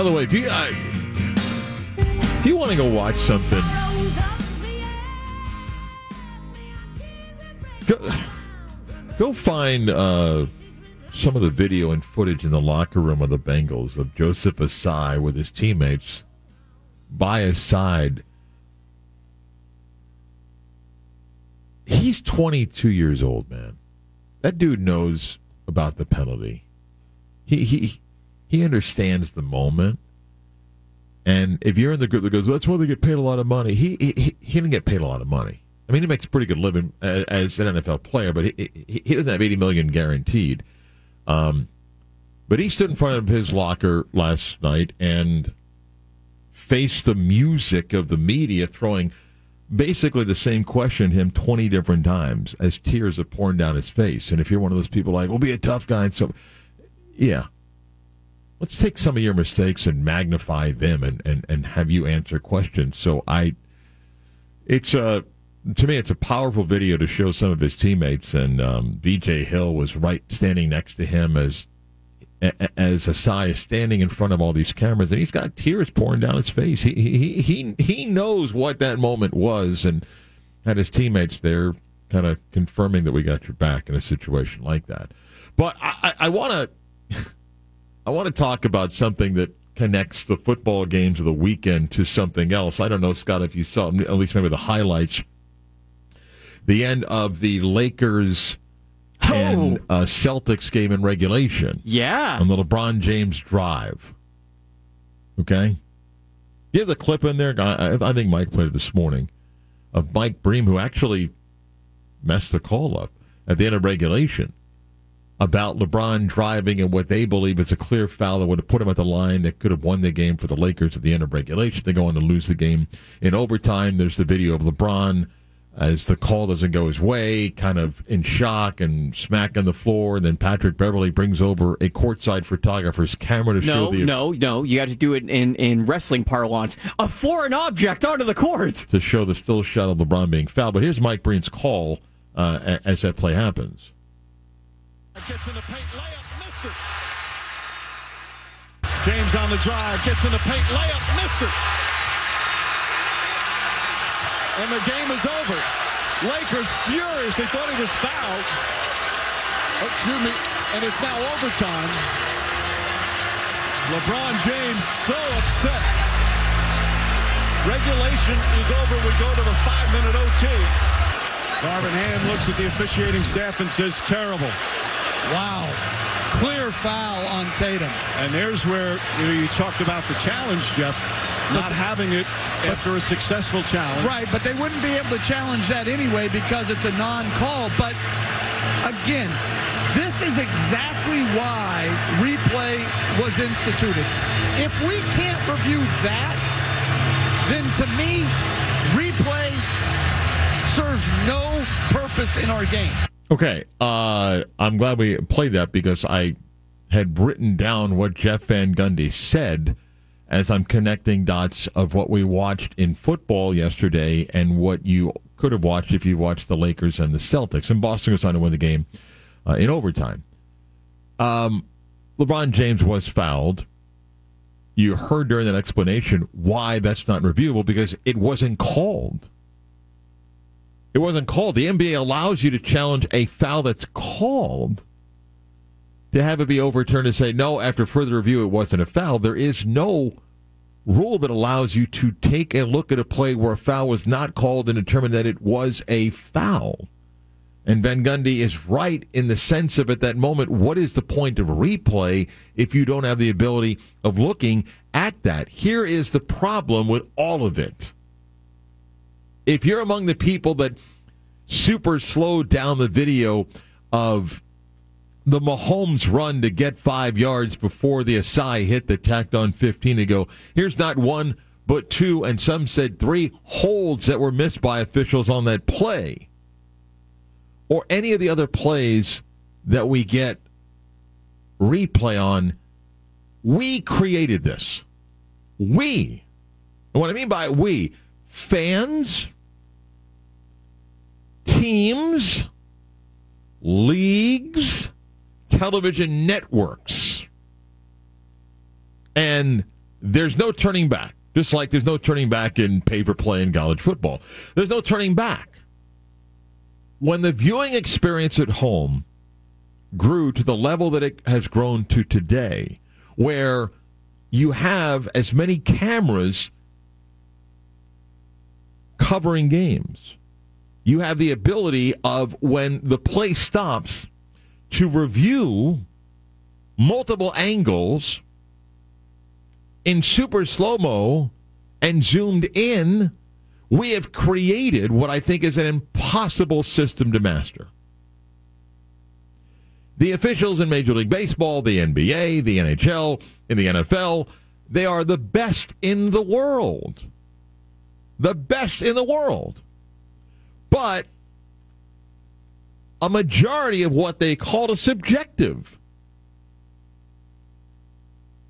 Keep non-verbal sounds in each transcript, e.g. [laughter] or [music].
By the way, if you uh, if you want to go watch something, go, go find uh, some of the video and footage in the locker room of the Bengals of Joseph Ossai with his teammates by his side. He's 22 years old, man. That dude knows about the penalty. He he he understands the moment. And if you're in the group that goes, well, that's why they get paid a lot of money. He, he he didn't get paid a lot of money. I mean, he makes a pretty good living as, an NFL player, but he, he, he doesn't have 80 million guaranteed. Um, but he stood in front of his locker last night and faced the music of the media throwing basically the same question him 20 different times as tears are pouring down his face. And if you're one of those people like, we'll be a tough guy. And so, yeah. Let's take some of your mistakes and magnify them and, and, and have you answer questions. So I, it's a, to me, it's a powerful video to show some of his teammates. And um, BJ Hill was right standing next to him as as Ossai is standing in front of all these cameras, and he's got tears pouring down his face. He he he he knows what that moment was, and had his teammates there, kind of confirming that we got your back in a situation like that. But I want to I want to talk about something that connects the football games of the weekend to something else. I don't know, Scott, if you saw at least maybe the highlights. The end of the Lakers and Oh. uh, Celtics game in regulation Yeah. on the LeBron James drive. Okay? You have the clip in there? I, I think Mike played it this morning of Mike Breen, who actually messed the call up at the end of regulation about LeBron driving and what they believe is a clear foul that would have put him at the line that could have won the game for the Lakers at the end of regulation. They go on to lose the game in overtime. There's the video of LeBron as the call doesn't go his way, kind of in shock and smacking the floor. And then Patrick Beverley brings over a courtside photographer's camera to No, show the no, no. You got to do it in, in wrestling parlance. A foreign object onto the court. to show the still shot of LeBron being fouled. But here's Mike Breen's call uh, as that play happens. Gets in the paint, layup, missed it. James on the drive, gets in the paint, layup, missed it. And the game is over. Lakers furious. They thought he was fouled. Oh, excuse me. And it's now overtime. LeBron James so upset. Regulation is over. We go to the five-minute OT. Darvin Ham looks at the officiating staff and says, terrible. Wow. Clear foul on Tatum. And there's where you, know, you talked about the challenge, Jeff, not having it after a successful challenge. Right, but they wouldn't be able to challenge that anyway because it's a non-call. But again, this is exactly why replay was instituted. If we can't review that, then to me, replay serves no purpose in our game. Okay, uh, I'm glad we played that because I had written down what Jeff Van Gundy said as I'm connecting dots of what we watched in football yesterday and what you could have watched if you watched the Lakers and the Celtics. And Boston was on to win the game uh, in overtime. Um, LeBron James was fouled. You heard during that explanation why that's not reviewable because it wasn't called. It wasn't called. The NBA allows you to challenge a foul that's called to have it be overturned and say, no, after further review, it wasn't a foul. There is no rule that allows you to take a look at a play where a foul was not called and determine that it was a foul. And Van Gundy is right in the sense of at that moment, what is the point of replay if you don't have the ability of looking at that? Here is the problem with all of it if you're among the people that super slowed down the video of the Mahomes run to get five yards before the Ossai hit the tacked on 15 to go, here's not one, but two, and some said three holds that were missed by officials on that play. Or any of the other plays that we get replay on. We created this. We. And what I mean by we, fans, teams, leagues, television networks. And there's no turning back. Just like there's no turning back in pay for play in college football. There's no turning back. When the viewing experience at home grew to the level that it has grown to today, where you have as many cameras covering games, you have the ability of when the play stops to review multiple angles in super slow mo and zoomed in, we have created what I think is an impossible system to master. The officials in Major League Baseball, the NBA, the NHL, and the NFL, they are the best in the world. The best in the world. But a majority of what they call a subjective.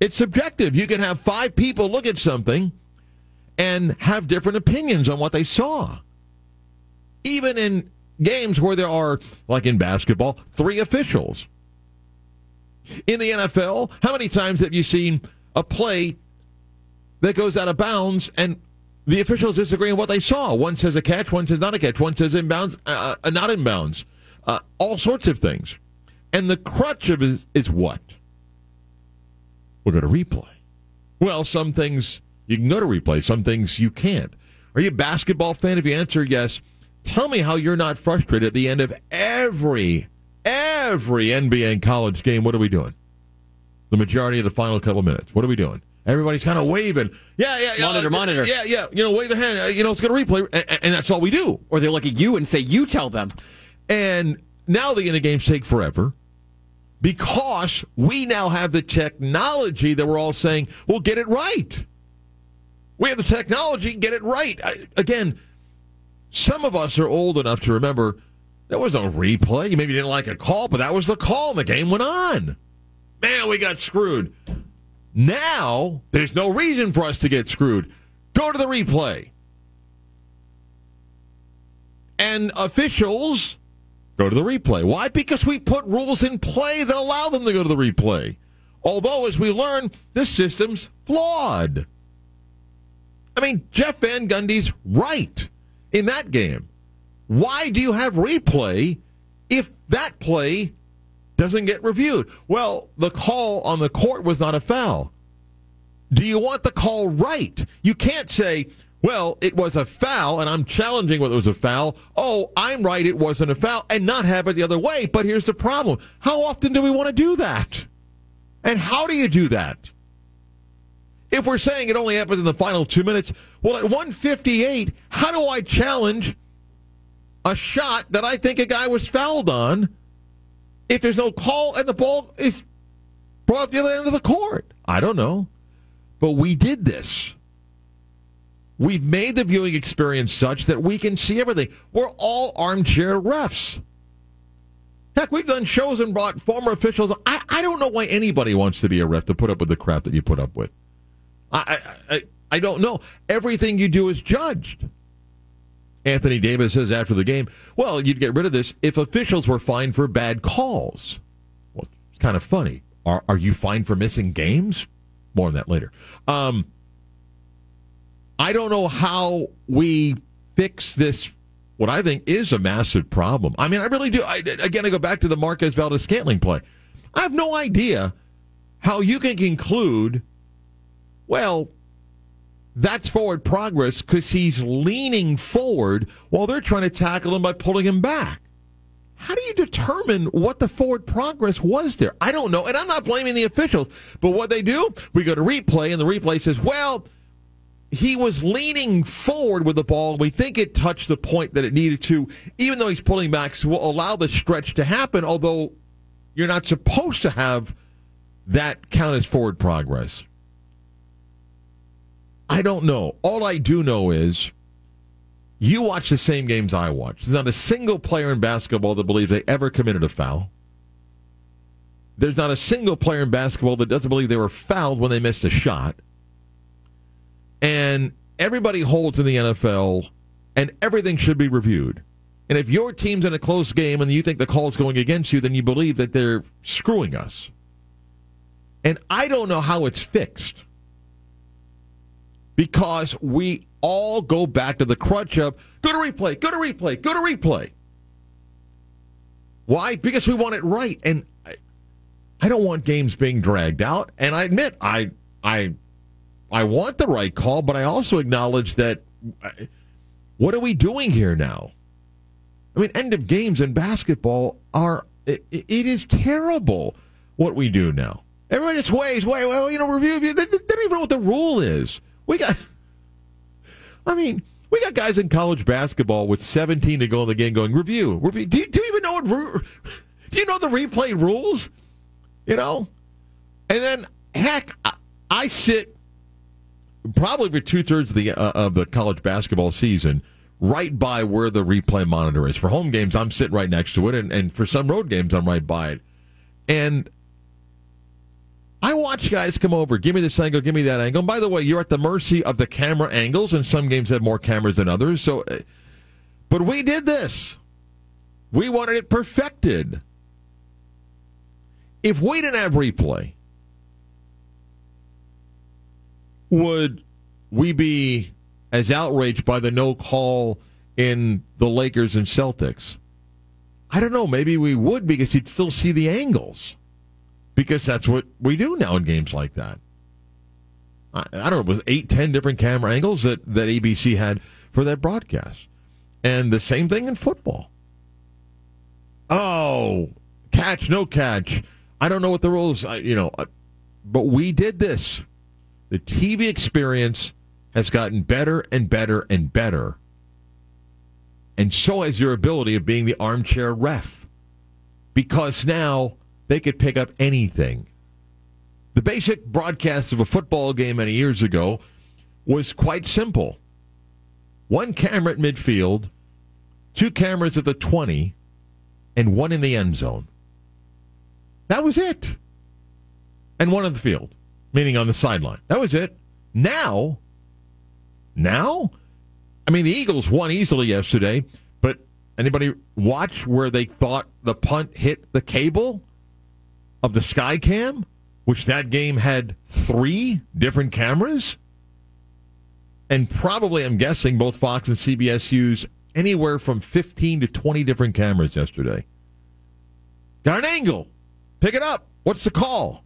It's subjective. You can have five people look at something and have different opinions on what they saw. Even in games where there are, like in basketball, three officials. In the NFL, how many times have you seen a play that goes out of bounds and the officials disagree on what they saw? One says a catch, one says not a catch, one says inbounds, uh, uh, not inbounds, uh, all sorts of things. And the crutch of it is, what? We'll go to replay. Well, some things you can go to replay, some things you can't. Are you a basketball fan? If you answer yes, tell me how you're not frustrated at the end of every, every NBA and college game. What are we doing? The majority of the final couple minutes. What are we doing? Everybody's kind of waving. Yeah, yeah, yeah. Monitor, uh, monitor. Yeah, yeah. You know, wave the hand. You know, it's going to replay. And, and that's all we do. Or they look at you and say, you tell them. And now the end of games take forever because we now have the technology that we're all saying, well, get it right. We have the technology, get it right. I, again, some of us are old enough to remember there was no replay. You maybe didn't like a call, but that was the call, and the game went on. Man, we got screwed. Now, there's no reason for us to get screwed. Go to the replay. And officials go to the replay. Why? Because we put rules in play that allow them to go to the replay. Although, as we learn, this system's flawed. I mean, Jeff Van Gundy's right in that game. Why do you have replay if that play doesn't get reviewed? Well, the call on the court was not a foul. Do you want the call right? You can't say, well, it was a foul, and I'm challenging whether it was a foul. Oh, I'm right, it wasn't a foul, and not have it the other way. But here's the problem. How often do we want to do that? And how do you do that? If we're saying it only happens in the final two minutes, well, at 158, how do I challenge a shot that I think a guy was fouled on if there's no call and the ball is brought up the other end of the court? I don't know. But we did this. We've made the viewing experience such that we can see everything. We're all armchair refs. Heck, we've done shows and brought former officials. I, I don't know why anybody wants to be a ref to put up with the crap that you put up with. I, I, I don't know. Everything you do is judged. Anthony Davis says after the game, well, you'd get rid of this if officials were fined for bad calls. Well, it's kind of funny. Are, are you fined for missing games? More on that later. Um, I don't know how we fix this. What I think is a massive problem. I mean, I really do. I, again, I go back to the Marquez Valdes Scantling play. I have no idea how you can conclude, well, that's forward progress because he's leaning forward while they're trying to tackle him by pulling him back. How do you determine what the forward progress was there? I don't know. And I'm not blaming the officials, but what they do, we go to replay, and the replay says, well, he was leaning forward with the ball. We think it touched the point that it needed to, even though he's pulling back. So we'll allow the stretch to happen, although you're not supposed to have that count as forward progress. I don't know. All I do know is you watch the same games I watch. There's not a single player in basketball that believes they ever committed a foul. There's not a single player in basketball that doesn't believe they were fouled when they missed a shot. And everybody holds in the NFL, and everything should be reviewed. And if your team's in a close game and you think the call is going against you, then you believe that they're screwing us. And I don't know how it's fixed. Because we all go back to the crutch of go to replay, go to replay, go to replay. Why? Because we want it right, and I, I don't want games being dragged out. And I admit, I I I want the right call, but I also acknowledge that uh, what are we doing here now? I mean, end of games in basketball are it, it is terrible what we do now. Everybody just ways, wait, well, you know, review. They, they don't even know what the rule is. We got, I mean, we got guys in college basketball with 17 to go in the game going review, review. Do you, do you even know what? Do you know the replay rules? You know, and then heck, I, I sit probably for two thirds of the uh, of the college basketball season right by where the replay monitor is. For home games, I'm sitting right next to it, and, and for some road games, I'm right by it. And I watch guys come over, give me this angle, give me that angle. And by the way, you're at the mercy of the camera angles, and some games have more cameras than others. So, uh, but we did this. We wanted it perfected. If we didn't have replay, would we be as outraged by the no call in the Lakers and Celtics? I don't know. Maybe we would because you'd still see the angles because that's what we do now in games like that. I, I don't know. It was eight, ten different camera angles that, that ABC had for that broadcast. And the same thing in football. Oh, catch, no catch. I don't know what the rules, you know, uh, but we did this. The TV experience has gotten better and better and better. And so has your ability of being the armchair ref. Because now they could pick up anything. The basic broadcast of a football game many years ago was quite simple one camera at midfield, two cameras at the 20, and one in the end zone. That was it. And one on the field, meaning on the sideline. That was it. Now, now, I mean, the Eagles won easily yesterday, but anybody watch where they thought the punt hit the cable of the Skycam, which that game had three different cameras? And probably, I'm guessing, both Fox and CBS used anywhere from 15 to 20 different cameras yesterday. Got an angle. Pick it up. What's the call?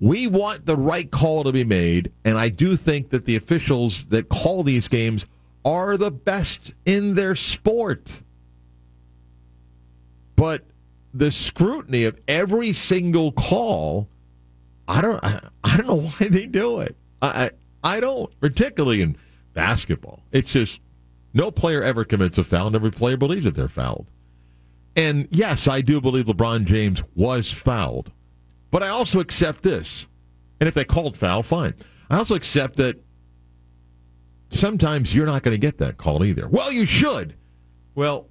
We want the right call to be made, and I do think that the officials that call these games are the best in their sport. But the scrutiny of every single call, I don't, I, don't know [laughs] why they do it. I, I, I don't, particularly in basketball. It's just no player ever commits a foul, and every player believes that they're fouled. And yes, I do believe LeBron James was fouled. But I also accept this. And if they called foul, fine. I also accept that sometimes you're not going to get that call either. Well, you should. Well,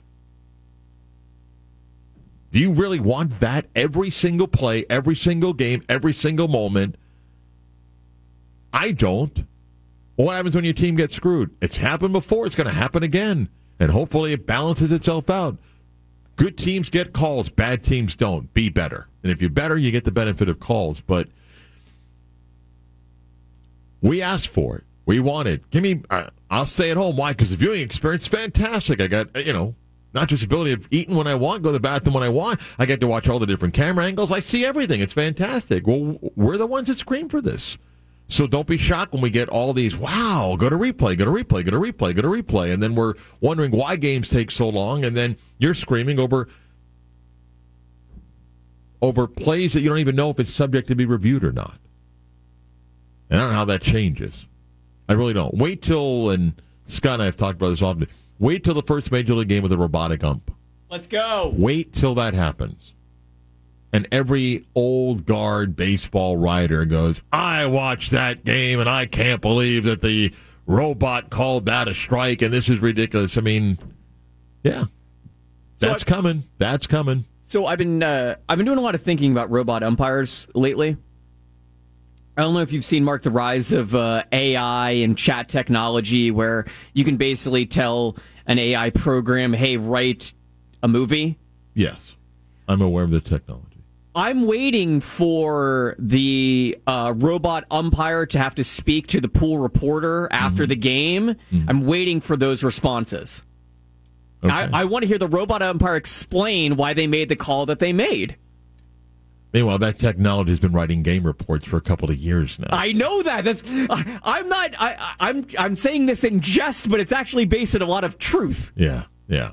do you really want that every single play, every single game, every single moment? I don't. what happens when your team gets screwed? It's happened before. It's going to happen again. And hopefully it balances itself out. Good teams get calls, bad teams don't. Be better. And if you're better, you get the benefit of calls. But we asked for it. We wanted. Give me. Uh, I'll stay at home. Why? Because the viewing experience fantastic. I got you know not just ability of eating when I want, go to the bathroom when I want. I get to watch all the different camera angles. I see everything. It's fantastic. Well, we're the ones that scream for this. So don't be shocked when we get all these, wow, go to replay, go to replay, go to replay, go to replay. And then we're wondering why games take so long. And then you're screaming over over plays that you don't even know if it's subject to be reviewed or not. And I don't know how that changes. I really don't. Wait till, and Scott and I have talked about this often, wait till the first major league game with a robotic ump. Let's go. Wait till that happens. And every old guard baseball writer goes, I watched that game and I can't believe that the robot called that a strike and this is ridiculous. I mean, yeah. That's so coming. That's coming. So I've been uh, I've been doing a lot of thinking about robot umpires lately. I don't know if you've seen Mark the rise of uh, AI and chat technology, where you can basically tell an AI program, "Hey, write a movie." Yes, I'm aware of the technology. I'm waiting for the uh, robot umpire to have to speak to the pool reporter after mm-hmm. the game. Mm-hmm. I'm waiting for those responses. Okay. I, I want to hear the robot umpire explain why they made the call that they made. Meanwhile, that technology has been writing game reports for a couple of years now. I know that. That's. I'm not. I, I'm. I'm saying this in jest, but it's actually based in a lot of truth. Yeah. Yeah.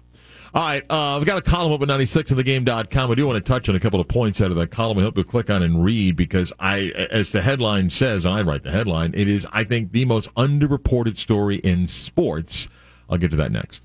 All right, uh, we've got a column up at 96thegame.com. I do want to touch on a couple of points out of that column. I hope you'll click on and read because I, as the headline says, and I write the headline, it is, I think, the most underreported story in sports. I'll get to that next.